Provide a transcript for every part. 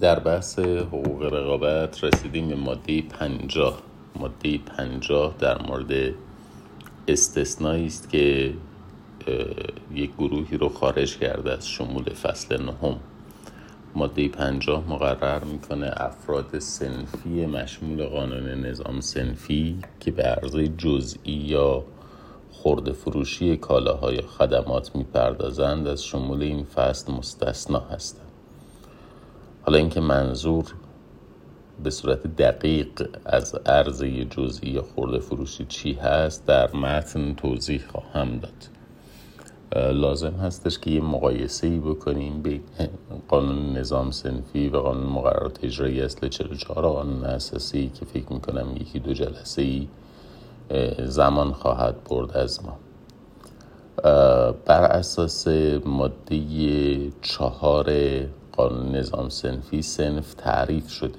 در بحث حقوق رقابت رسیدیم به ماده پنجاه. ماده پنجاه در مورد استثنایی است که یک گروهی رو خارج کرده از شمول فصل نهم. ماده پنجاه مقرر می‌کنه افراد سنفی مشمول قانون نظام سنفی که به عرضه جزئی یا خورده فروشی کالاهای خدمات می‌پردازند از شمول این فصل مستثنا هستند. حالا اینکه منظور به صورت دقیق از عرضه جزئی یا خورده فروشی چی هست در متن توضیح خواهم داد. لازم هستش که یه مقایسه ای بکنیم به قانون نظام سنفی و قانون مقررات اجرایی اصل 44 قانون اساسی که فکر می‌کنم یکی دو جلسه ای زمان خواهد برد از ما. بر اساس ماده چهار قانون نظام سنفی سنف تعریف شده.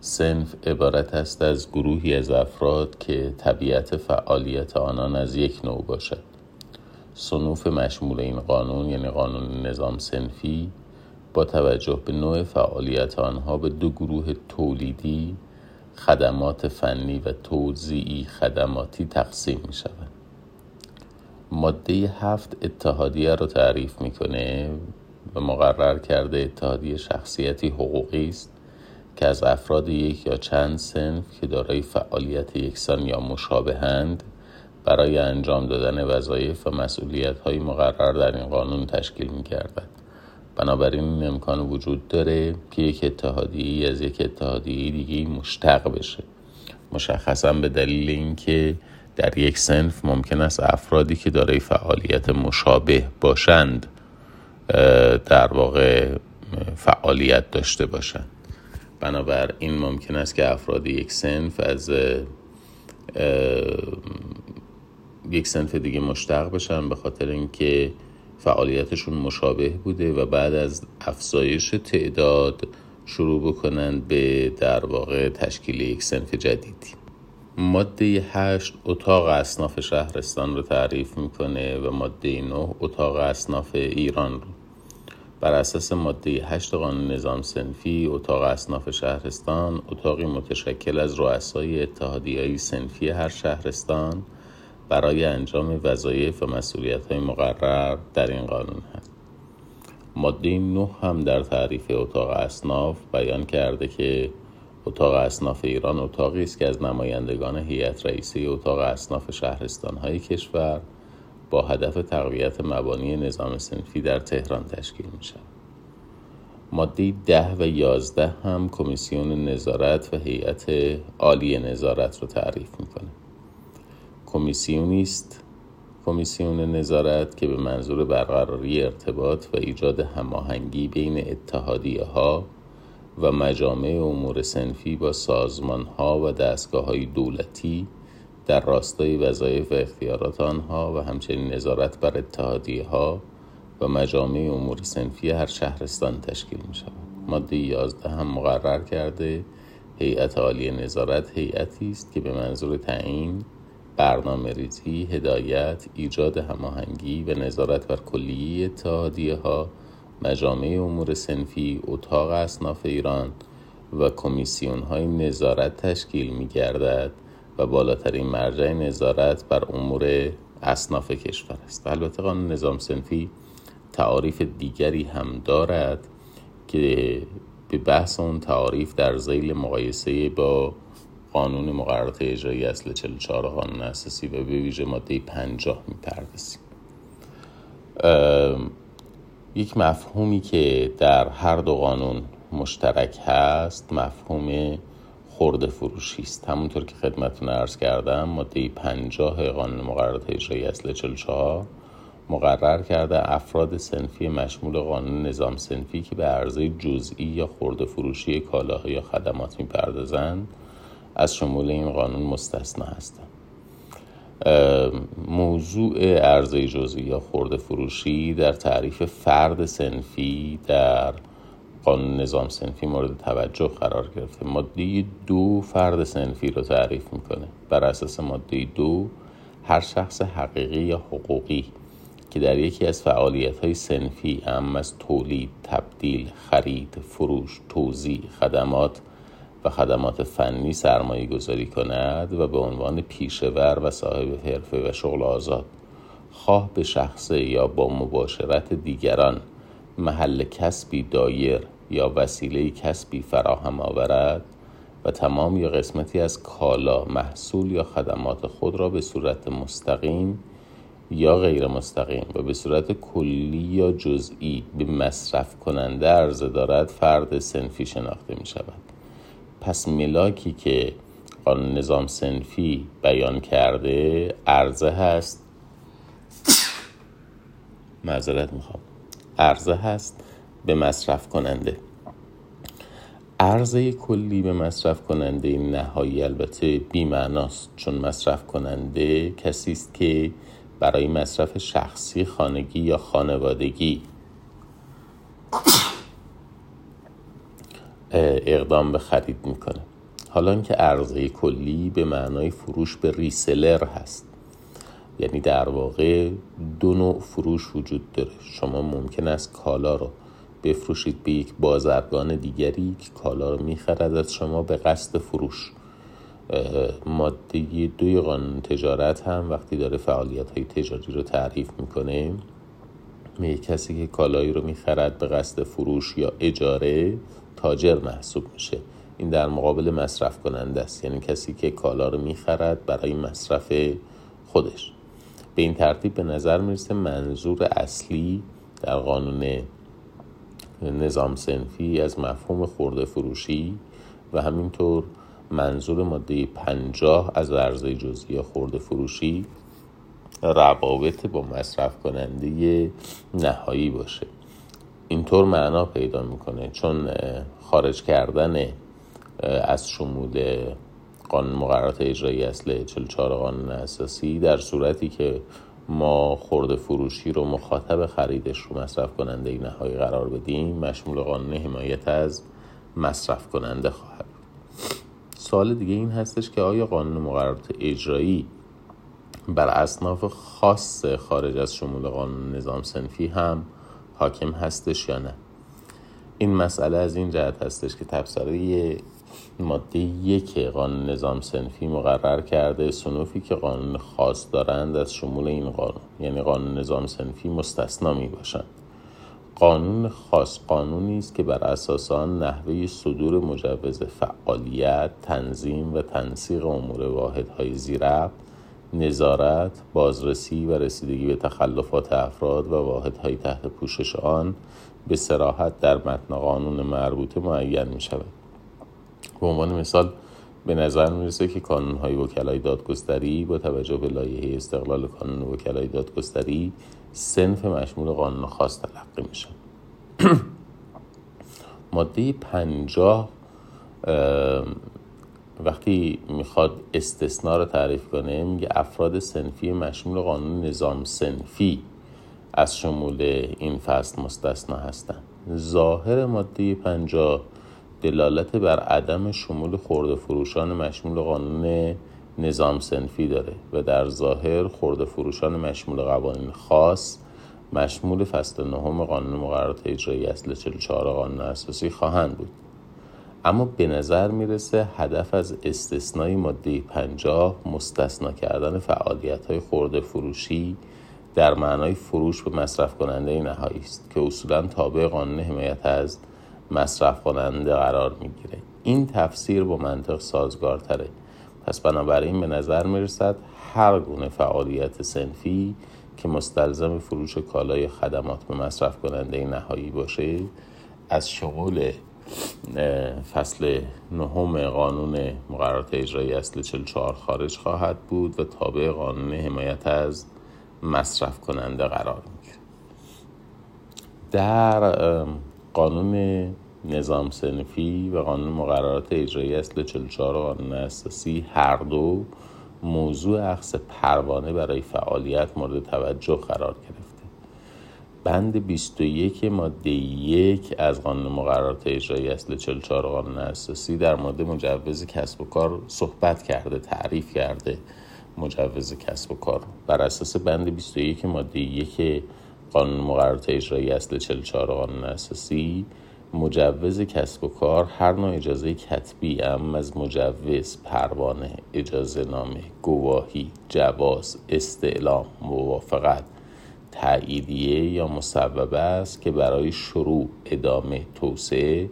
سنف عبارت است از گروهی از افراد که طبیعت فعالیت آنان از یک نوع باشد. صنوف مشمول این قانون یعنی قانون نظام سنفی با توجه به نوع فعالیت آنها به دو گروه تولیدی خدمات فنی و توزیعی خدماتی تقسیم می شود ماده هفت اتحادیه رو تعریف می‌کنه. و مقرر کرده اتحادیه شخصیتی حقوقی است که از افراد یک یا چند سنف که دارای فعالیت یکسان یا مشابهند برای انجام دادن وظایف و مسئولیت های مقرر در این قانون تشکیل می. بنابراین این امکان وجود داره که یک اتحادیه از یک اتحادیه دیگه مشتق بشه مشخصا به دلیل اینکه در یک سنف ممکن است افرادی که دارای فعالیت مشابه باشند در واقع فعالیت داشته باشند بنابراین ممکن است که افراد یک سنف از یک سنف دیگه مشتق بشن به خاطر اینکه فعالیتشون مشابه بوده و بعد از افزایش تعداد شروع بکنند به در واقع تشکیل یک سنف جدیدی ماده هشت اتاق اصناف شهرستان رو تعریف می‌کنه و ماده نه اتاق اصناف ایران رو. بر اساس ماده هشت قانون نظام سنفی اتاق اصناف شهرستان اتاقی متشکل از رؤسای اتحادیه‌های سنفی هر شهرستان برای انجام وظایف و مسئولیت های مقرر در این قانون هست. ماده نه هم در تعریف اتاق اصناف بیان کرده که اتاق اصناف ایران اتاقی است که از نمایندگان هیئت رئیسه اتاق اصناف شهرستان های کشور با هدف تقویت مبانی نظام سنفی در تهران تشکیل می شود. ماده ده و یازده هم کمیسیون نظارت و هیئت عالی نظارت رو تعریف می‌کنه کمیسیونی است کمیسیون نظارت که به منظور برقراری ارتباط و ایجاد هماهنگی بین اتحادیه ها و مجامع امور سنفی با سازمان ها و دستگاه های دولتی در راستای وظایف و اختیارات آنها و همچنین نظارت بر اتحادیه ها و مجامع امور سنفی هر شهرستان تشکیل می شود ماده 11 هم مقرر کرده هیئت عالی نظارت هیئتی است که به منظور تعیین برنامه ریزی، هدایت، ایجاد هماهنگی و نظارت بر کلیه اتحادیه ها، مجامع امور سنفی، اتاق اصناف ایران و کمیسیون های نظارت تشکیل می گردد و بالاترین مرجع نظارت بر امور اصناف کشور است. البته قانون نظام سنفی تعاریف دیگری هم دارد که به بحث اون تعاریف در زیل مقایسه با قانون مقررات اجرایی اصل 44 قانون اساسی و به ویژه ماده 50 می‌پردازیم یک مفهومی که در هر دو قانون مشترک هست مفهوم خورده فروشی است. همونطور که خدمتتون عرض کردم ماده 50 قانون مقررات اجرایی اصل 44 مقرر کرده افراد سنفی مشمول قانون نظام سنفی که به عرضه جزئی یا خورده فروشی کالاها یا خدمات می‌پردازند از شمول این قانون مستثنا هستند موضوع عرضه جزئی یا خورده فروشی در تعریف فرد سنفی در قانون نظام سنفی مورد توجه قرار گرفته. ماده دو فرد سنفی رو تعریف می‌کنه. بر اساس ماده دو هر شخص حقیقی یا حقوقی که در یکی از فعالیت های سنفی اهم از تولید، تبدیل، خرید، فروش، توزیع، خدمات و خدمات فنی سرمایه گذاری کند و به عنوان پیشور و صاحب حرفه و شغل آزاد خواه به شخصه یا با مباشرت دیگران محل کسبی دایر یا وسیله کسبی فراهم آورد و تمام یا قسمتی از کالا محصول یا خدمات خود را به صورت مستقیم یا غیر مستقیم و به صورت کلی یا جزئی به مصرف کننده عرضه دارد فرد سنفی شناخته می شود پس ملاکی که قانون نظام سنفی بیان کرده عرضه هست. معذرت می‌خوام. عرضه هست به مصرف کننده. عرضه کلی به مصرف کننده نهایی البته بیمعناست چون مصرف کننده کسی است که برای مصرف شخصی خانگی یا خانوادگی اقدام به خرید می‌کنه. حالا که عرضه کلی به معنای فروش به ریسلر هست. یعنی در واقع دو نوع فروش وجود داره. شما ممکن است کالا رو بفروشید به یک بازرگان دیگری که کالا رو می‌خرد از شما به قصد فروش. ماده دوی قانون تجارت هم وقتی داره فعالیت های تجاری رو تعریف می‌کنه می کسی که کالایی رو می‌خرد به قصد فروش یا اجاره تاجر محسوب میشه. این در مقابل مصرف کننده است. یعنی کسی که کالا رو می‌خرد برای مصرف خودش. به این ترتیب به نظر می‌رسه منظور اصلی در قانون نظام سنفی از مفهوم خورده فروشی و همینطور منظور ماده پنجاه از عرضه جزئی خورده فروشی روابط با مصرف کننده نهایی باشه. اینطور معنا پیدا می‌کنه چون خارج کردن از شمول قانون مقررات اجرایی اصل 44 قانون اساسی در صورتی که ما خورده فروشی رو مخاطب خریدش رو مصرف کننده نهایی قرار بدیم مشمول قانون حمایت از مصرف کننده خواهد سوال دیگه این هستش که آیا قانون مقررات اجرایی بر اصناف خاص خارج از شمول قانون نظام سنفی هم حاکم هستش یا نه؟ این مسئله از این جهت هستش که تبصره ماده یک قانون نظام سنفی مقرر کرده سنوفی که قانون خاص دارند از شمول این قانون. یعنی قانون نظام سنفی مستثنا می باشند قانون خاص قانونی است که بر اساس آن نحوه صدور مجوز فعالیت تنظیم و تنسیق امور واحدهای زیرفت نظارت بازرسی و رسیدگی به تخلفات افراد و واحدهای تحت پوشش آن به سراحت در متن قانون مربوطه معین می شود به عنوان مثال به نظر می‌رسه که کانون های وکلای دادگستری با توجه به لایحه استقلال کانون وکلای دادگستری سنف مشمول قانون خاص تلقی میشن. ماده پنجاه وقتی می‌خواد استثنا رو تعریف کنه میگه افراد سنفی مشمول قانون نظام سنفی از شمول این فصل مستثنا هستند ظاهر ماده پنجاه دلالت بر عدم شمول خورده فروشان مشمول قانون نظام سنفی داره و در ظاهر خورده فروشان مشمول قوانین خاص مشمول فصل نهم قانون مقررات اجرایی اصل 44 قانون اساسی خواهند بود. اما به نظر می‌رسه هدف از استثنای ماده 50 مستثنا کردن فعالیت های خورده فروشی در معنای فروش به مصرف کننده نهایی است که اصولا تابع قانون حمایت از مصرف کننده قرار می‌گیره. این تفسیر با منطق سازگارتره. پس بنابراین به نظر می‌رسد هر گونه فعالیت سنفی که مستلزم فروش کالای خدمات به مصرف کننده نهایی باشه از شمول فصل نهم قانون مقررات اجرایی اصل 44 خارج خواهد بود و تابع قانون حمایت از مصرف کننده قرار می‌گیره. در قانون نظام سنفی و قانون مقررات اجرایی اصل 44 قانون اساسی هر دو موضوع اخص پروانه برای فعالیت مورد توجه قرار گرفته. بند 21 ماده یک از قانون مقررات اجرایی اصل 44 قانون اساسی در مورد مجوز کسب و کار صحبت کرده تعریف کرده مجوز کسب و کار. بر اساس بند 21 ماده یک قانون مقررات اجرایی اصل 44 قانون اساسی مجوز کسب و کار هر نوع اجازه کتبی ام از مجوز پروانه اجازه نامه گواهی جواز استعلام موافقت تاییدیه یا مسببه است که برای شروع ادامه توسعه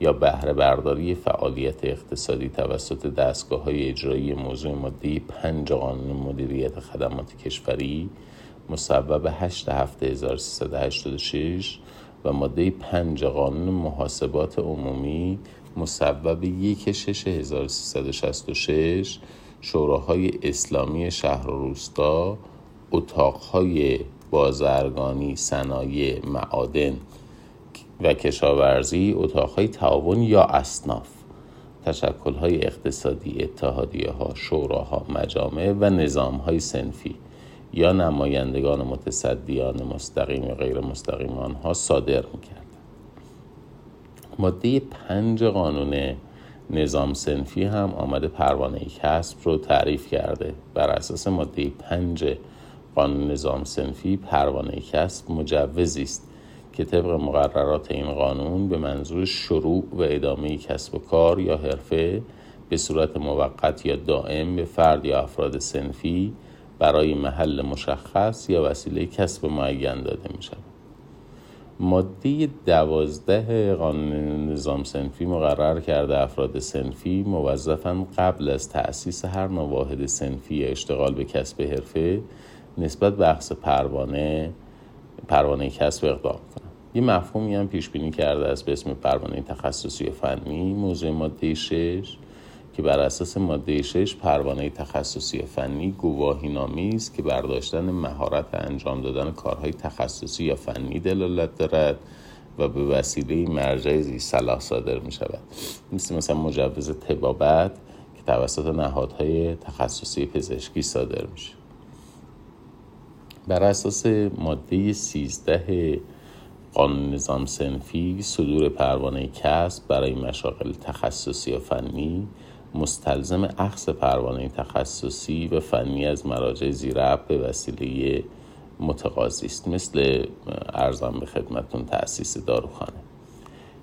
یا بهره برداری فعالیت اقتصادی توسط دستگاه های اجرایی موضوع ماده پنج قانون مدیریت خدمات کشوری مصوب 8 هفته 1386 و ماده 5 قانون محاسبات عمومی مصوب 1 6 1366 شوراهای اسلامی شهر و روستا اتاقهای بازرگانی صنایع معادن و کشاورزی اتاقهای تعاون یا اصناف تشکلهای اقتصادی اتحادیه ها شوراها مجامع و نظام های سنفی یا نمایندگان متصدیان مستقیم و غیر مستقیم آنها صادر می‌کرد ماده پنج قانون نظام سنفی هم آمده پروانه کسب رو تعریف کرده. بر اساس ماده پنج قانون نظام سنفی پروانه کسب مجوزی است که طبق مقررات این قانون به منظور شروع و ادامه کسب و کار یا حرفه به صورت موقت یا دائم به فرد یا افراد سنفی برای محل مشخص یا وسیله کسب معین داده می شود ماده دوازده قانون نظام سنفی مقرر کرده افراد سنفی موظفا قبل از تأسیس هر نوع واحد سنفی یا اشتغال به کسب حرفه نسبت به بحث پروانه پروانه کسب اقدام کنند. یه مفهومی هم پیش بینی کرده است به اسم پروانه تخصصی فنی. موضوع ماده 6 که بر اساس ماده 6 پروانه تخصصی فنی گواهی نامی است که برداشتن مهارت انجام دادن کارهای تخصصی یا فنی دلالت دارد و به وسیله مرجع زی صلاح صادر می شود مثل مثلا مجوز تبابت که توسط نهادهای تخصصی پزشکی صادر میشه. بر اساس ماده 13 قانون نظام سنفی صدور پروانه کسب برای مشاغل تخصصی و فنی مستلزم اخذ پروانه تخصصی و فنی از مراجع زیرب به وسیله متقاضی است. مثل ارزم به خدمتون تأسیس داروخانه.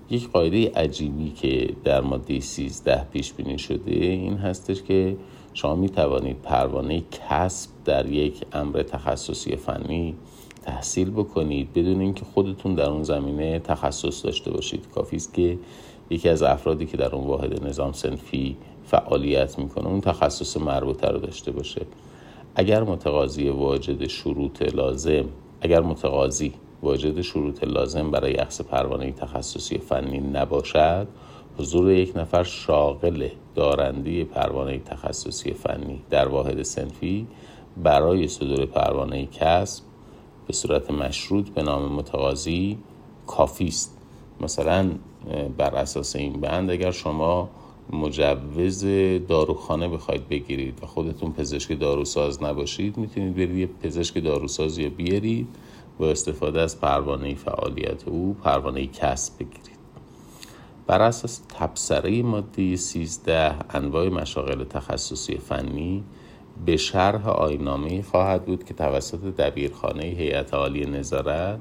یک قاعده عجیبی که در ماده 13 پیش بینی شده این هستش که شما می توانید پروانه کسب در یک امر تخصصی فنی تحصیل بکنید بدون اینکه خودتون در اون زمینه تخصص داشته باشید. کافی است که یکی از افرادی که در اون واحد نظام سنفی فعالیت می‌کنه. اون تخصص مربوطه رو داشته باشه. اگر متقاضی واجد شروط لازم اگر متقاضی واجد شروط لازم برای اخذ پروانه تخصصی فنی نباشد حضور یک نفر شاغل دارنده پروانه تخصصی فنی در واحد سنفی برای صدور پروانه کسب به صورت مشروط به نام متقاضی کافی است. مثلا بر اساس این بند اگر شما مجوز داروخانه بخواید بگیرید و خودتون پزشک داروساز نباشید می‌تونید برید یه پزشک داروساز یا بیارید با استفاده از پروانه فعالیت او پروانه کسب بگیرید. بر اساس تبصره ماده 13 انواع مشاغل تخصصی فنی به شرح آینامه خواهد بود که توسط دبیرخانه هیئت عالی نظارت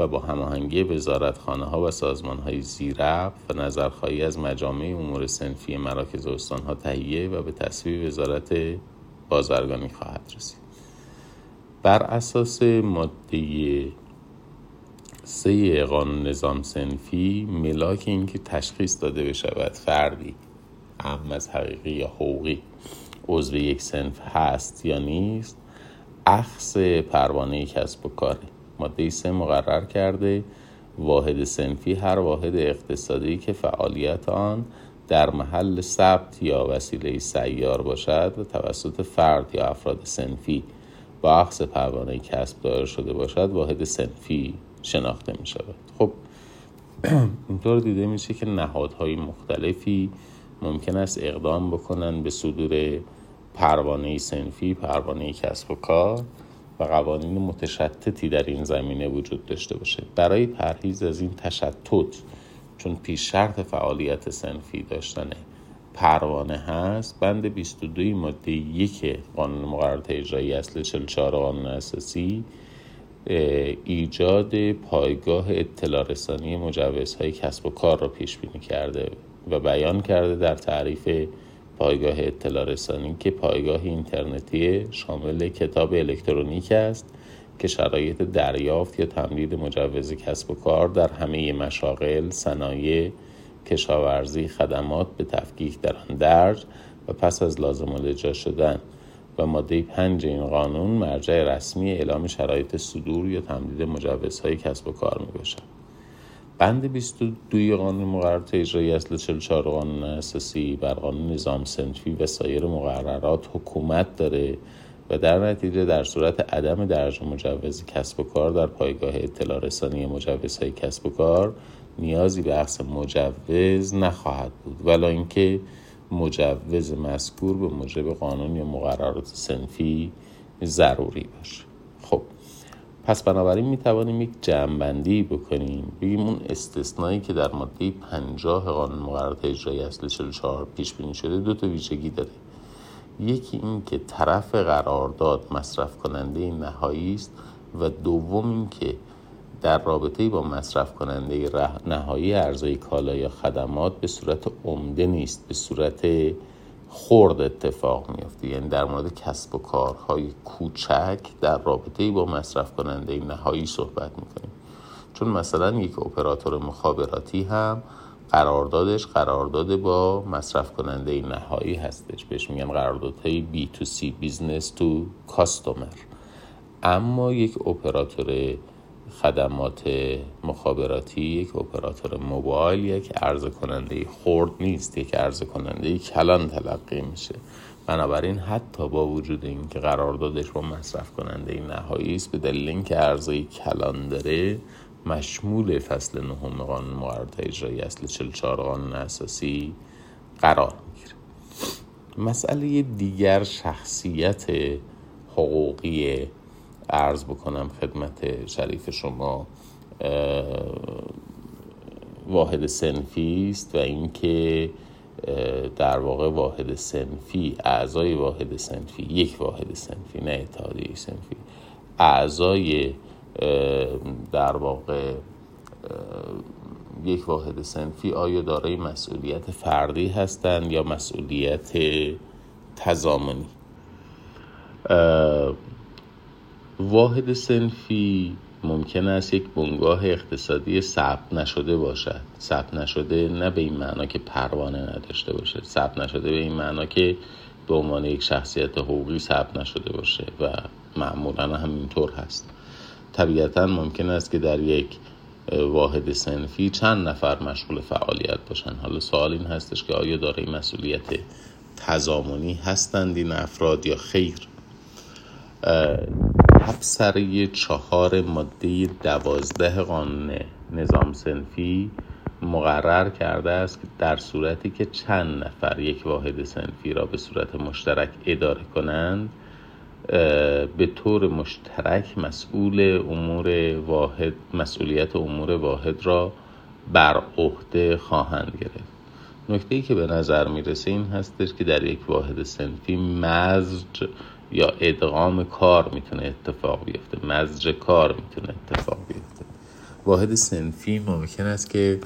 و با هماهنگی وزارتخانه ها و سازمان های زیرب و نظرخواهی از مجامع امور سنفی مراکز استان ها تهیه و به تصویب وزارت بازرگانی خواهد رسید. بر اساس ماده سه قانون نظام سنفی ملاک اینکه تشخیص داده بشود فردی اهم از حقیقی یا حقوقی عضو یک سنف هست یا نیست اخص پروانه کسب و کاره. ماده سه مقرر کرده. واحد سنفی هر واحد اقتصادی که فعالیت آن در محل ثبت یا وسیله سیار باشد و توسط فرد یا افراد سنفی با اخص پروانه کسب دایر شده باشد واحد سنفی شناخته می شود. خب اینطور دیده میشه که نهادهای مختلفی ممکن است اقدام بکنن به صدور پروانه سنفی پروانه کسب و کار. و قوانین متشتتی در این زمینه وجود داشته باشه. برای پرهیز از این تشتت چون پیش شرط فعالیت سنفی داشتن پروانه هست بند 22 ماده یک قانون مقررات اجرایی اصل 44 قانون اساسی ایجاد پایگاه اطلاع رسانی مجوزهای کسب و کار را پیش بینی کرده و بیان کرده در تعریف پایگاه اطلاع رسانی که پایگاه اینترنتی شامل کتاب الکترونیک است که شرایط دریافت یا تمدید مجوز کسب و کار در همه مشاغل، صنایع، کشاورزی، خدمات به تفکیک در آن درج و پس از لازم اجرا شدن و ماده پنج این قانون مرجع رسمی اعلام شرایط صدور یا تمدید مجوزهای کسب و کار می باشد. بند 22 قانون مقررات اجرایی اصل 44 قانون اساسی بر قانون نظام سنفی و سایر مقررات حکومت داره و در نتیجه در صورت عدم درج مجوز کسب و کار در پایگاه اطلاع رسانی مجوزهای کسب و کار نیازی به اخذ مجوز نخواهد بود. ولی اینکه مجوز مذکور به موجب قانون یا مقررات سنفی ضروری باشه. پس بنابراین می توانیم یک جمعبندی بکنیم. بگیم اون استثنایی که در ماده 50 قانون مقررات اجرایی اصل 44 پیش بینی شده دو تا ویژگی داره. یکی این که طرف قرارداد مصرف کننده نهایی است و دوم این که در رابطه با مصرف کننده نهایی عرضه‌ی کالا یا خدمات به صورت عمده نیست به صورت خرد اتفاق میافته. یعنی در مورد کسب و کارهای کوچک در رابطه با مصرف کننده نهایی صحبت می‌کنیم. چون مثلا یک اپراتور مخابراتی هم قراردادش قرارداد با مصرف کننده نهایی هستش. بهش میگن قراردادهای B to C business to customer. اما یک اپراتور خدمات مخابراتی یک اپراتور موبایل یک عرضه کننده خرد نیست یک عرضه کننده کلان تلقی میشه. بنابراین حتی با وجود اینکه قراردادش با مصرف کننده نهایی است به دلیل اینکه عرضه کلان داره مشمول فصل نهم قانون مقررات اجرایی اصل 44 قانون اساسی قرار می‌گیره. مسئله دیگر شخصیت حقوقی عرض بکنم خدمت شریف شما واحد سنفی است و اینکه در واقع واحد سنفی اعضای واحد سنفی یک واحد سنفی نه اتحادیه سنفی اعضای در واقع یک واحد سنفی آیا دارای مسئولیت فردی هستند یا مسئولیت تضامنی؟ واحد سنفی ممکن است یک بنگاه اقتصادی ثبت نشده باشد. ثبت نشده نه به این معنا که پروانه نداشته باشه ثبت نشده به این معنا که به عنوان یک شخصیت حقوقی ثبت نشده باشه و معمولا هم اینطور هست. طبیعتا ممکن است که در یک واحد سنفی چند نفر مشغول فعالیت باشن. حالا سوال این هستش که آیا دارای مسئولیت تضامنی هستند این افراد یا خیر؟ تبصره چهار ماده دوازده قانون نظام سنفی مقرر کرده است که در صورتی که چند نفر یک واحد سنفی را به صورت مشترک اداره کنند به طور مشترک مسئول امور واحد مسئولیت امور واحد را بر عهده خواهند گرفت. نکته ای که به نظر می‌رسه این هستش که در یک واحد سنفی مزج یا ادغام کار می‌تونه اتفاق بیفته مزج کار می‌تونه اتفاق بیفته. واحد سنفی ممکن است که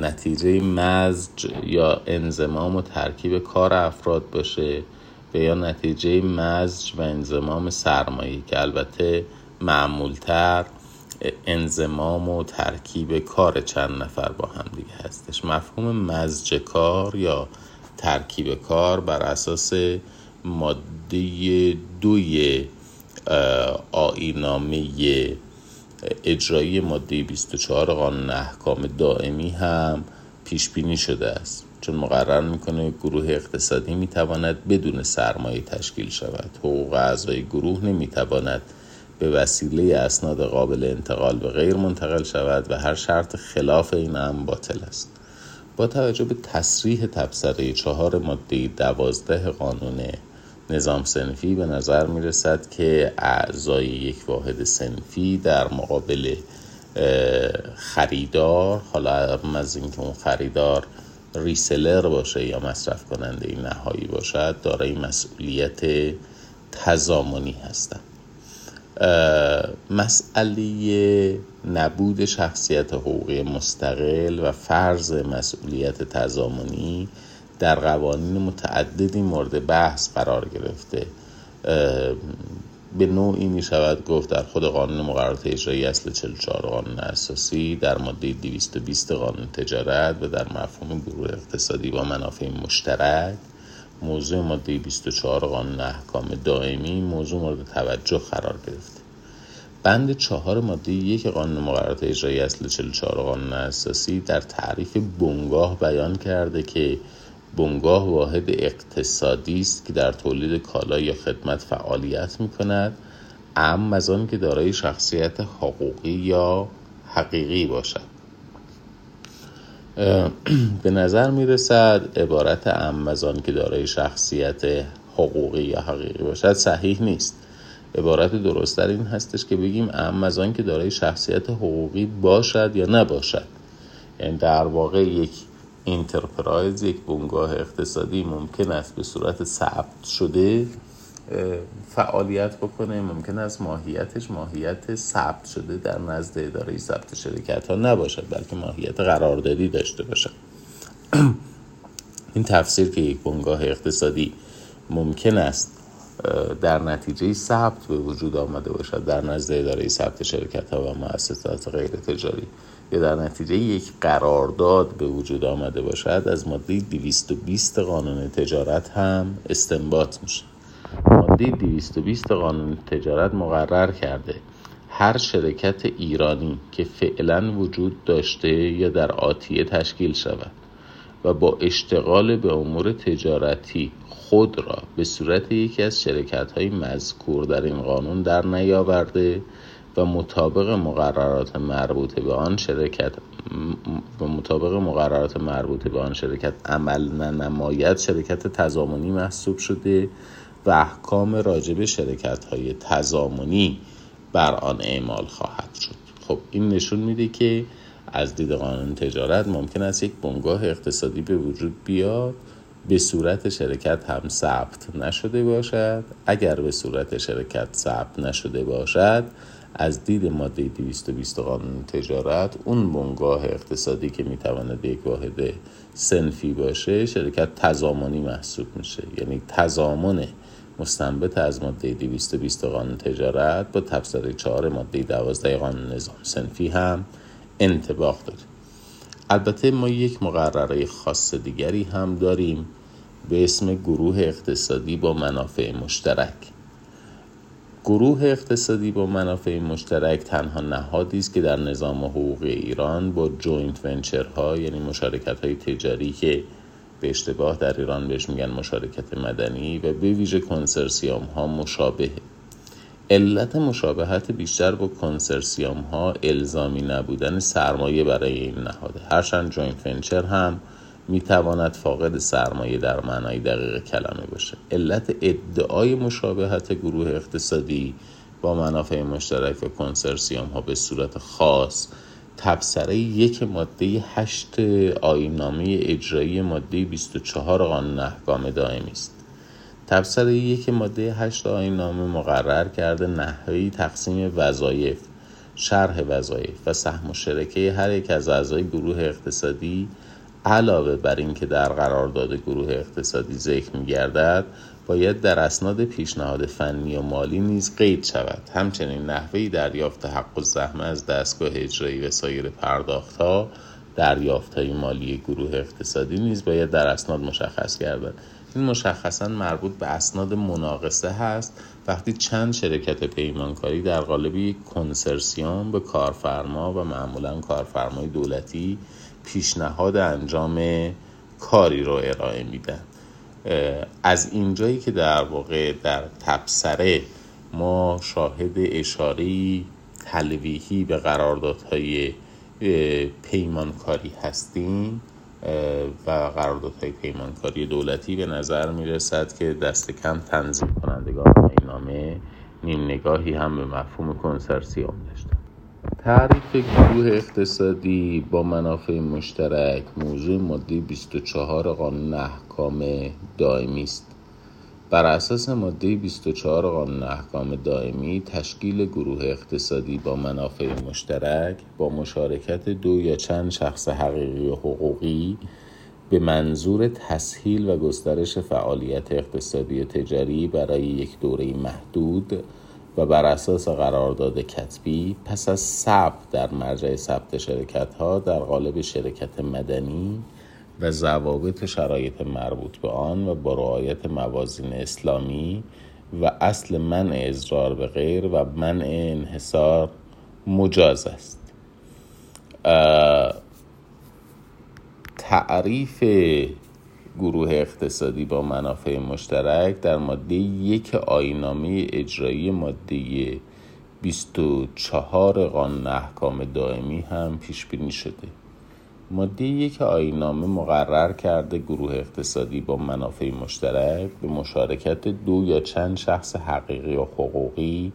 نتیجه مزج یا انزمام و ترکیب کار افراد باشه و یا نتیجه مزج و انزمام سرمایه که البته معمولتر انزمام و ترکیب کار چند نفر با هم دیگه هستش. مفهوم مزج کار یا ترکیب کار بر اساس ماده دوی آینامه اجرایی ماده 24 قانون احکام دائمی هم پیش بینی شده است. چون مقرر می‌کنه گروه اقتصادی می‌تواند بدون سرمایه تشکیل شود. حقوق اعضای گروه نمی‌تواند به وسیله اسناد قابل انتقال به غیر منتقل شود و هر شرط خلاف این هم باطل است. با توجه به تصریح تبصره چهار ماده دوازده قانون نظام سنفی به نظر می رسد که اعضای یک واحد سنفی در مقابل خریدار حالا از اینکه اون خریدار ریسلر باشه یا مصرف کننده نهایی باشد دارای مسئولیت تضامنی هستند مسئله نبود شخصیت حقوقی مستقل و فرض مسئولیت تضامنی در قوانین متعددی مورد بحث قرار گرفته. به نوعی می شود گفت در خود قانون مقررات اجرایی اصل 44 قانون اساسی در ماده 220 قانون تجارت و در مفهوم گروه اقتصادی با منافع مشترک موضوع ماده 24 قانون احکام دائمی موضوع مورد توجه قرار گرفته. بند چهار ماده یک قانون مقررات اجرایی اصل 44 قانون اساسی در تعریف بنگاه بیان کرده که بنگاه واحد اقتصادی است که در تولید کالا یا خدمت فعالیت می کند ام از آن که دارای شخصیت حقوقی یا حقیقی باشد. به نظر می رسد عبارت ام از آن که دارای شخصیت حقوقی یا حقیقی باشد صحیح نیست. عبارت درستتر این هستش که بگیم ام از آن که دارای شخصیت حقوقی باشد یا نباشد. یعنی در واقع یک انترپرایز یک بنگاه اقتصادی ممکن است به صورت ثبت شده فعالیت بکنه ممکن است ماهیتش ماهیت ثبت شده در نزد اداره ثبت شرکت ها نباشد بلکه ماهیت قراردادی داشته باشد. این تفسیر که یک بنگاه اقتصادی ممکن است در نتیجه ثبت به وجود آمده باشد. در نزد اداره ثبت شرکت ها و مؤسسات غیر تجاری. یا در نتیجه یک قرارداد به وجود آمده باشد از ماده 220 قانون تجارت هم استنباط میشه. ماده 220 قانون تجارت مقرر کرده هر شرکت ایرانی که فعلا وجود داشته یا در آتیه تشکیل شود. و با اشتغال به امور تجارتی خود را به صورت یکی از شرکت های مذکور در این قانون در نیاورده و مطابق مقررات مربوطه به آن شرکت و مطابق مقررات مربوطه به آن شرکت عمل نماید شرکت تضامنی محسوب شده و احکام راجب شرکت های تضامنی بر آن اعمال خواهد شد. خب این نشون میده که از دید قانون تجارت ممکن است یک بنگاه اقتصادی به وجود بیاد به صورت شرکت هم ثبت نشده باشد. اگر به صورت شرکت ثبت نشده باشد از دید ماده 220 قانون تجارت اون بنگاه اقتصادی که می‌تواند یک واحد سنفی باشه شرکت تضامنی محسوب میشه. یعنی تضامن مستنبت از ماده 220 قانون تجارت با تفسیر 4 ماده 12 قانون نظام سنفی هم انطباق داره البته ما یک مقرره خاص دیگری هم داریم به اسم گروه اقتصادی با منافع مشترک. گروه اقتصادی با منافع مشترک تنها نهادی است که در نظام حقوق ایران با joint venture ها یعنی مشارکت های تجاری که به اشتباه در ایران بهش میگن مشارکت مدنی و به ویژه کنسرسیوم ها مشابه علت مشابهت بیشتر با کنسرسیوم ها الزامی نبودن سرمایه برای این نهاده. هرچند joint venture هم می‌تواند فاقد سرمایه در معنای دقیق کلمه باشه. علت ادعای مشابهت گروه اقتصادی با منافع مشترک و کنسرسیوم ها به صورت خاص تبصره یک ماده هشت آیین‌نامه اجرایی ماده 24 قانون احکام دائمی است. تبصره یک ماده هشت آینامه مقرر کرده نحوی تقسیم وظایف شرح وظایف و سهم و شرکه هر یک از اعضای گروه اقتصادی علاوه بر اینکه در قرارداد گروه اقتصادی ذکر می گردد باید در اسناد پیشنهاد فنی و مالی نیز قید شود. همچنین نحوه دریافت حق و زحمه از دستگاه اجرایی و سایر پرداختها دریافت های مالی گروه اقتصادی نیز باید در اسناد مشخص گردد. این مشخصا مربوط به اسناد مناقصه هست. وقتی چند شرکت پیمانکاری در قالب یک کنسرسیوم به کارفرما و معمولا کارفرمای دولتی پیشنهاد انجام کاری رو ارائه میدن. از اینجایی که در واقع در تبصره ما شاهد اشاره تلویحی به قراردادهای پیمانکاری هستیم و قراردادهای پیمانکاری دولتی به نظر می رسد که دست کم تنظیم کنندگان این نامه نیم نگاهی هم به مفهوم کنسرسیوم داشتن تعریف گروه اقتصادی با منافع مشترک موضوع ماده 24 قانون احکام دائمی است. بر اساس ماده 24 قانون احکام دائمی تشکیل گروه اقتصادی با منافع مشترک با مشارکت دو یا چند شخص حقیقی و حقوقی به منظور تسهیل و گسترش فعالیت اقتصادی و تجاری برای یک دوره محدود و بر اساس قرارداد کتبی پس از ثبت در مرجع ثبت شرکت ها در قالب شرکت مدنی و ضوابط شرایط مربوط به آن و با رعایت موازین اسلامی و اصل منع اضرار به غیر و منع انحصار مجاز است. تعریف گروه اقتصادی با منافع مشترک در ماده یک آینامه اجرایی ماده 24 قانون احکام دائمی هم پیش بینی شده. ماده یک آینامه مقرر کرده گروه اقتصادی با منافع مشترک به مشارکت دو یا چند شخص حقیقی و حقوقی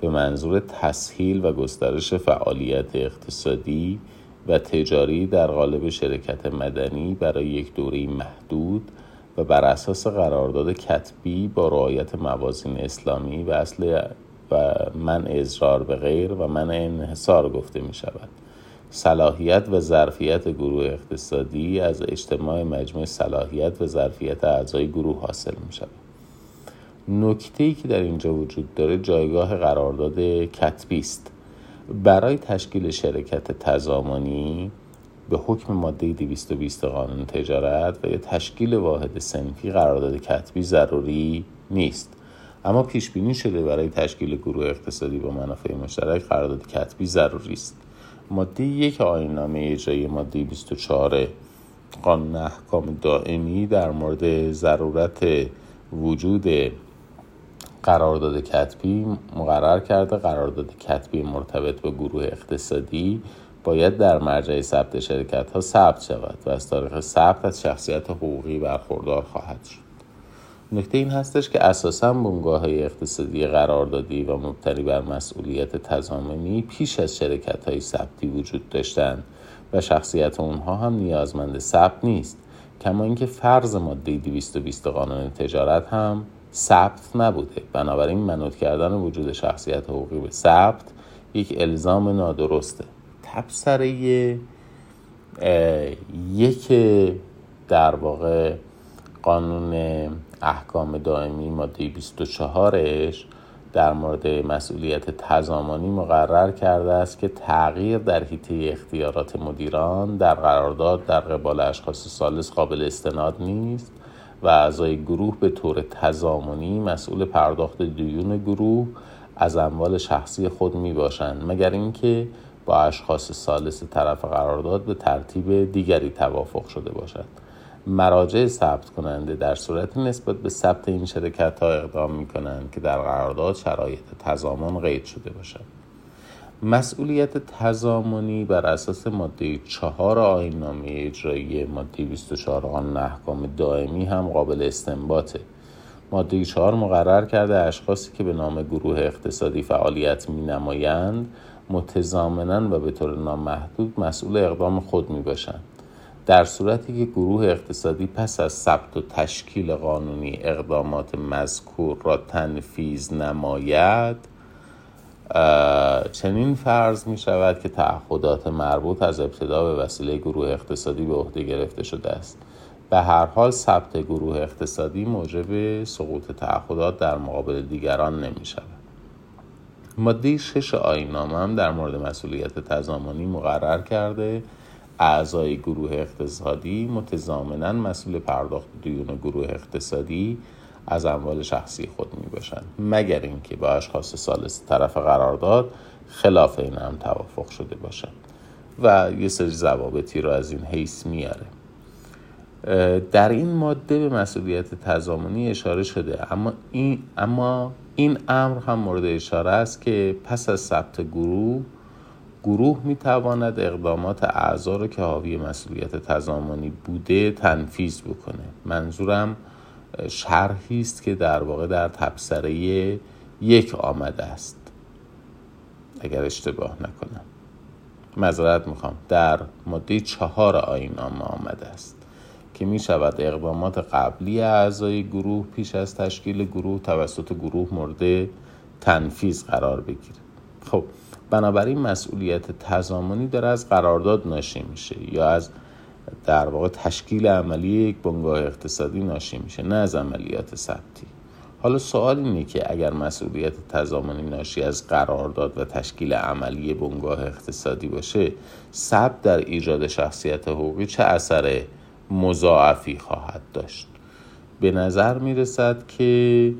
به منظور تسهیل و گسترش فعالیت اقتصادی و تجاری در قالب شرکت مدنی برای یک دوره محدود و بر اساس قرارداد کتبی با رعایت موازین اسلامی و اصل و من اضرار به غیر و من انحصار گفته می شود صلاحیت و ظرفیت گروه اقتصادی از اجتماع مجموع صلاحیت و ظرفیت اعضای گروه حاصل می شود نکته ای که در اینجا وجود داره جایگاه قرارداد کتبی است برای تشکیل شرکت تزامانی به حکم ماده 220 قانون تجارت و یا تشکیل واحد سنفی قرارداد کتبی ضروری نیست. اما پیش بینی شده برای تشکیل گروه اقتصادی با منافع مشترک قرارداد کتبی ضروری است ماده یک آینامه اجرایی ماده 24 قانون احکام دائمی در مورد ضرورت وجود قرارداد کتبی مقرر کرده. قرارداد کتبی مرتبط به گروه اقتصادی باید در مرجع ثبت شرکت ها ثبت شود و از تاریخ ثبت از شخصیت حقوقی برخوردار خواهد شد. نکته این هستش که اساسا بنگاه های اقتصادی قراردادی و مبتنی بر مسئولیت تضامنی پیش از شرکت های ثبتی وجود داشتند و شخصیت اونها هم نیازمند ثبت نیست. کما اینکه فرض ماده 220 قانون تجارت هم ثبت نبوده. بنابراین منوط کردن وجود شخصیت حقوقی به ثبت یک الزام نادرسته. تبصره یک در واقع قانون احکام دائمی ماده 24ش در مورد مسئولیت تزامانی مقرر کرده است که تغییر در حیطه اختیارات مدیران در قرارداد در قبال اشخاص سالس قابل استناد نیست و اعضای گروه به طور تضامنی مسئول پرداخت دیون گروه از اموال شخصی خود می باشند مگر اینکه با اشخاص سالس طرف قرارداد به ترتیب دیگری توافق شده باشد. مراجع ثبت کننده در صورت نسبت به ثبت این شرکت ها اقدام می کنند که در قرارداد شرایط تضامن قید شده باشد. مسئولیت تضامنی بر اساس ماده چهار آینامه اجرایی ماده 24 قانون احکام دائمی هم قابل استنباطه ماده چهار مقرر کرده اشخاصی که به نام گروه اقتصادی فعالیت می نمایند متضامنا و به طور نامحدود مسئول اقدام خود می باشند در صورتی که گروه اقتصادی پس از ثبت و تشکیل قانونی اقدامات مذکور را تنفیز نماید چنین فرض می شود که تعهدات مربوط از ابتدا به وسیله گروه اقتصادی به عهده گرفته شده است. به هر حال ثبت گروه اقتصادی موجب سقوط تعهدات در مقابل دیگران نمی شود. ماده شش آینامه هم در مورد مسئولیت تضامنی مقرر کرده. اعضای گروه اقتصادی متضامنا مسئول پرداخت دیون گروه اقتصادی از اموال شخصی خود می باشند مگر اینکه با اشخاص سالس طرف قرارداد خلاف این هم توافق شده باشد. و یه سری ضوابطی رو از این حیث میاره. در این ماده به مسئولیت تضامنی اشاره شده اما این اما این امر هم مورد اشاره است که پس از ثبت گروه گروه می تواند اقدامات اعضا رو که حاوی مسئولیت تضامنی بوده تنفیذ بکنه. منظورم شرحی است که در واقع در تبصره یک آمده است. اگر اشتباه نکنم. مذارت می‌خوام. در ماده چهار آین نامه آمده است که می شود اقدامات قبلی اعضای گروه پیش از تشکیل گروه توسط گروه مورد تنفیز قرار بگیره خب بنابراین مسئولیت تضامنی داره از قرارداد ناشی میشه یا از در واقع تشکیل عملی یک بنگاه اقتصادی ناشی میشه نه از عملیات ثبتی. حالا سوال اینه که اگر مسئولیت تضامنی ناشی از قرارداد و تشکیل عملی بنگاه اقتصادی باشه ثبت در ایجاد شخصیت حقوقی چه اثر مضاعفی خواهد داشت؟ به نظر می رسد که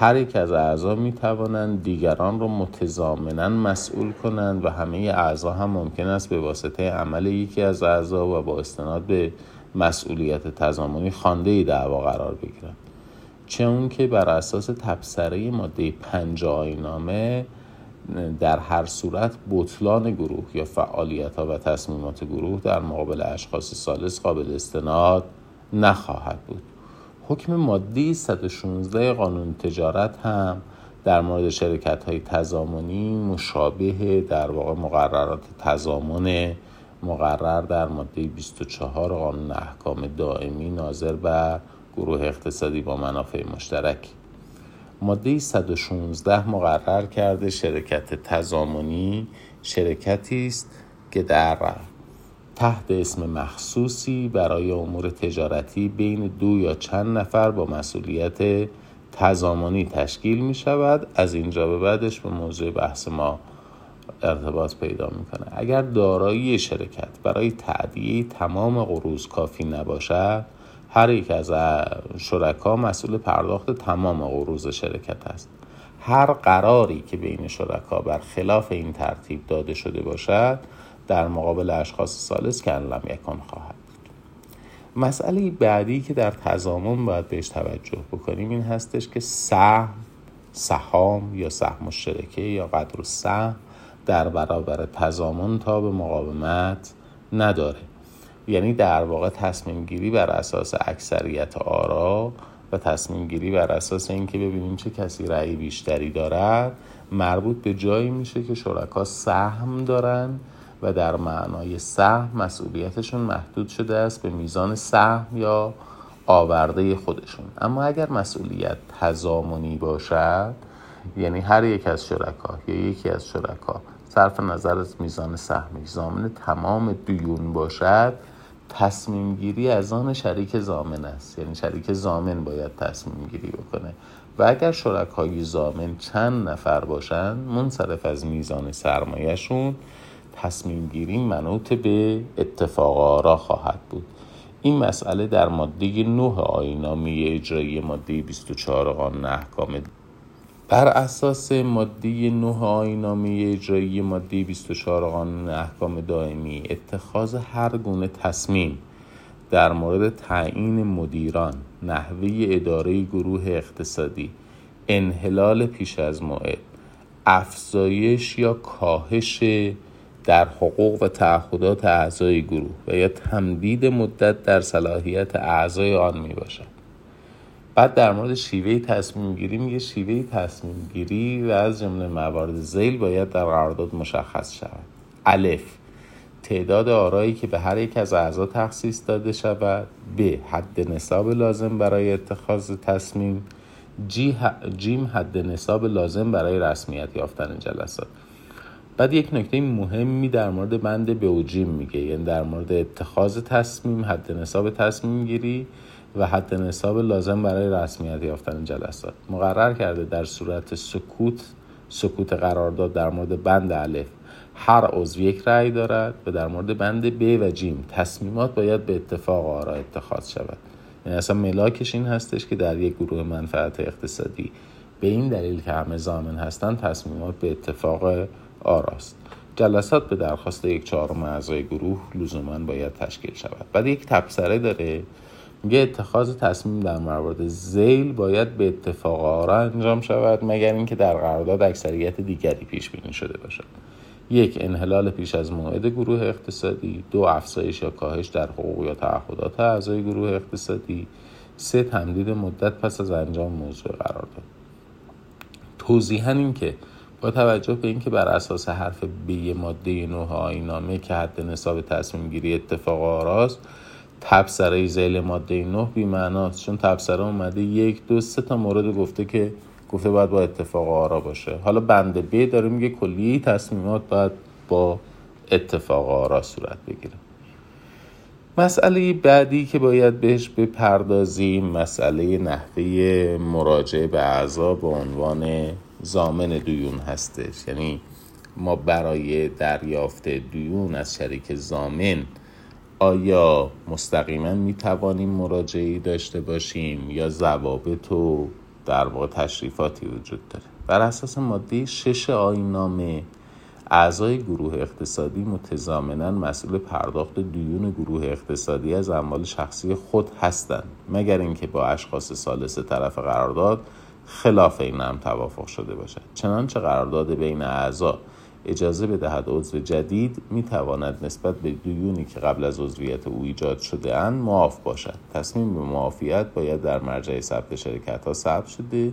هر یک از اعضا می توانند دیگران را متضامنا مسئول کنند و همه اعضا هم ممکن است به واسطه عمل یکی از اعضا و با استناد به مسئولیت تضامنی خانده دعوا قرار بگیرند. چه اون که بر اساس تبصره ماده پنج آینامه در هر صورت بطلان گروه یا فعالیت ها و تصمیمات گروه در مقابل اشخاص سالس قابل استناد نخواهد بود. حکم ماده 116 قانون تجارت هم در مورد شرکت های تزامنی مشابه در واقع مقررات تزامن مقرر در ماده 24 قانون احکام دائمی ناظر بر گروه اقتصادی با منافع مشترک. ماده 116 مقرر کرده شرکت تزامنی شرکتی است که در تحت اسم مخصوصی برای امور تجارتی بین دو یا چند نفر با مسئولیت تزامنی تشکیل می شود. از اینجا به بعدش به موضوع بحث ما ارتباط پیدا می‌کنه اگر دارایی شرکت برای تعدیه تمام قروض کافی نباشد هر یک از شرکا مسئول پرداخت تمام قروض شرکت است. هر قراری که بین شرکا بر خلاف این ترتیب داده شده باشد در مقابل اشخاص سالس که لم یکن خواهد مسئله بعدی که در تضامن باید بهش توجه بکنیم این هستش که سهم سهام یا سهم مشترکه یا قدر سهم در برابر تضامن تا به مقاومت نداره. یعنی در واقع تصمیم گیری بر اساس اکثریت آرا و تصمیم گیری بر اساس اینکه ببینیم چه کسی رأی بیشتری دارد مربوط به جایی میشه که شرکا سهم دارن و در معنای سهم مسئولیتشون محدود شده است به میزان سهم یا آورده خودشون. اما اگر مسئولیت تضامنی باشد یعنی هر یک از شرکا یا یکی از شرکا صرف نظر از میزان سهمی زامن تمام دیون باشد تصمیم گیری از آن شریک زامن است. یعنی شریک زامن باید تصمیم گیری بکنه. و اگر شرکای زامن چند نفر باشند منصرف از میزان سرمایهشون تصمیم گیری منوط به اتفاق آرا خواهد بود. این مسئله در ماده 9 آینامه اجرایی ماده 24 قانون احکام بر اساس ماده 9 آینامه اجرایی ماده 24 قانون احکام دائمی اتخاذ هر گونه تصمیم در مورد تعیین مدیران نحوه اداره گروه اقتصادی انحلال پیش از موعد افزایش یا کاهش در حقوق و تعهدات اعضای گروه و یا تمدید مدت در صلاحیت اعضای آن می باشد بعد در مورد شیوه تصمیم گیری میگه شیوه تصمیم گیری و از جمله موارد زیل باید در قرارداد مشخص شود. الف تعداد آرایی که به هر یک از اعضا تخصیص داده شود. ب حد نصاب لازم برای اتخاذ تصمیم. جیم حد نصاب لازم برای رسمیت یافتن جلسات. بعد یک نکته مهمی در مورد بند به و جیم میگه. یعنی در مورد اتخاذ تصمیم حد نصاب تصمیم گیری و حد نصاب لازم برای رسمیت یافتن جلسات. مقرر کرده در صورت سکوت سکوت قرارداد در مورد بند الف هر عضو یک رأی دارد و در مورد بند ب و جیم تصمیمات باید به اتفاق آرا اتخاذ شود. یعنی اصلا ملاکش این هستش که در یک گروه منفعت اقتصادی به این دلیل که همه زامن هستند تصمیمات به اتفاق آراست. جلسات به درخواست یک چهارم اعضای گروه لزوما باید تشکیل شود. بعد یک تبصره داره. میگه اتخاذ تصمیم در موارد زیل باید به اتفاق آرا انجام شود مگر اینکه در قرارداد اکثریت دیگری پیش بینی شده باشد. یک انحلال پیش از موعد گروه اقتصادی. دو افزایش یا کاهش در حقوق یا تعهدات اعضای گروه اقتصادی. سه تمدید مدت پس از انجام موضوع قرارداد توضیحا این که با توجه به اینکه بر اساس حرف بی ماده نوح آینامه که حد نصاب تصمیم گیری اتفاق آراست تبصره زیل ماده نه بی معناست. چون تبصره اومده یک دو سه تا مورد گفته که گفته باید با اتفاق آرا باشه. حالا بنده ب داره میگه کلی تصمیمات باید با اتفاق آرا صورت بگیره. مسئله بعدی که باید بهش بپردازیم مسئله نحوه مراجعه به اعضا به عنوان زامن دیون هستش. یعنی ما برای دریافت دیون از شریک زامن آیا مستقیما می توانیم مراجعی داشته باشیم یا ضوابط و در واقع تشریفاتی وجود داره؟ بر اساس ماده شش آینامه اعضای گروه اقتصادی متضامنا مسئول پرداخت دیون گروه اقتصادی از اموال شخصی خود هستند مگر اینکه با اشخاص سالس طرف قرارداد خلاف این هم توافق شده باشد چنانچه قرارداد بین اعضا اجازه بدهد عضو جدید می تواند نسبت به دیونی که قبل از عضویت او ایجاد شده اند معاف باشد. تصمیم به معافیت باید در مرجع ثبت شرکت ها ثبت شده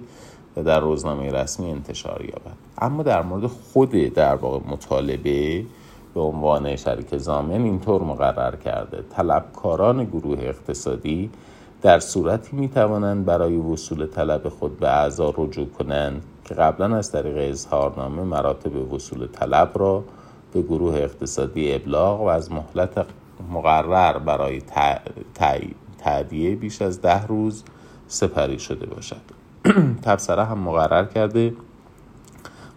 و در روزنامه رسمی انتشار یابد. اما در مورد خود در واقع مطالبه به عنوان شریک زامن اینطور مقرر کرده. طلبکاران گروه اقتصادی در صورتی می توانند برای وصول طلب خود به اعضا رجوع کنند که قبلا از طریق اظهارنامه مراتب وصول طلب را به گروه اقتصادی ابلاغ و از مهلت مقرر برای تعدیه بیش از ده روز سپری شده باشد. تبصره هم مقرر کرده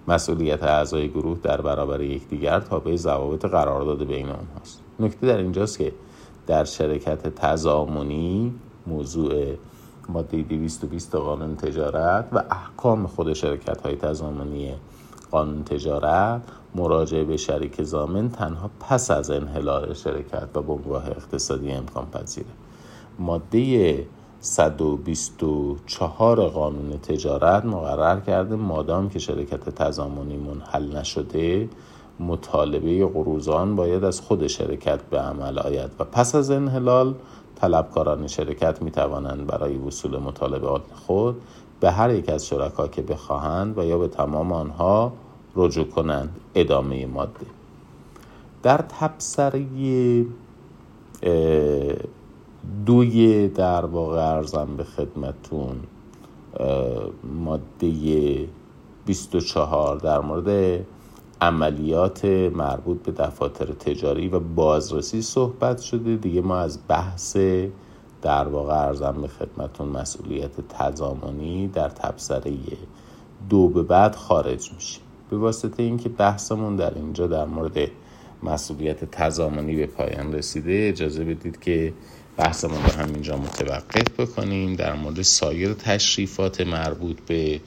مسئولیت اعضای گروه در برابر یکدیگر تابع ضوابط قرارداد بین آنهاست. نکته در اینجاست که در شرکت تضامنی موضوع ماده 220 قانون تجارت و احکام خود شرکت های تضامنی قانون تجارت مراجعه به شریک زامن تنها پس از انحلال شرکت و بنگاه اقتصادی امکان پذیره. ماده 124 قانون تجارت مقرر کرده مادام که شرکت تضامنی منحل نشده مطالبه قروزان باید از خود شرکت به عمل آید و پس از انحلال طلبکاران شرکت می توانند برای وصول مطالبات خود به هر یک از شرکا که بخواهند و یا به تمام آنها رجوع کنند. ادامه ماده. در تبصره دوی در واقع ارزم به خدمتون ماده 24 در مورد عملیات مربوط به دفاتر تجاری و بازرسی صحبت شده. دیگه ما از بحث در واقع ارزم به خدمتون مسئولیت تضامنی در تبصره دو به بعد خارج میشه به واسطه اینکه بحثمون در اینجا در مورد مسئولیت تضامنی به پایان رسیده اجازه بدید که بحثمون رو همینجا متوقف بکنیم. در مورد سایر تشریفات مربوط به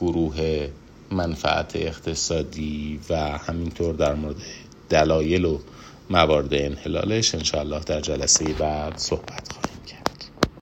گروه منفعت اقتصادی و همینطور در مورد دلایل و موارد انحلالش انشاءالله در جلسه بعد صحبت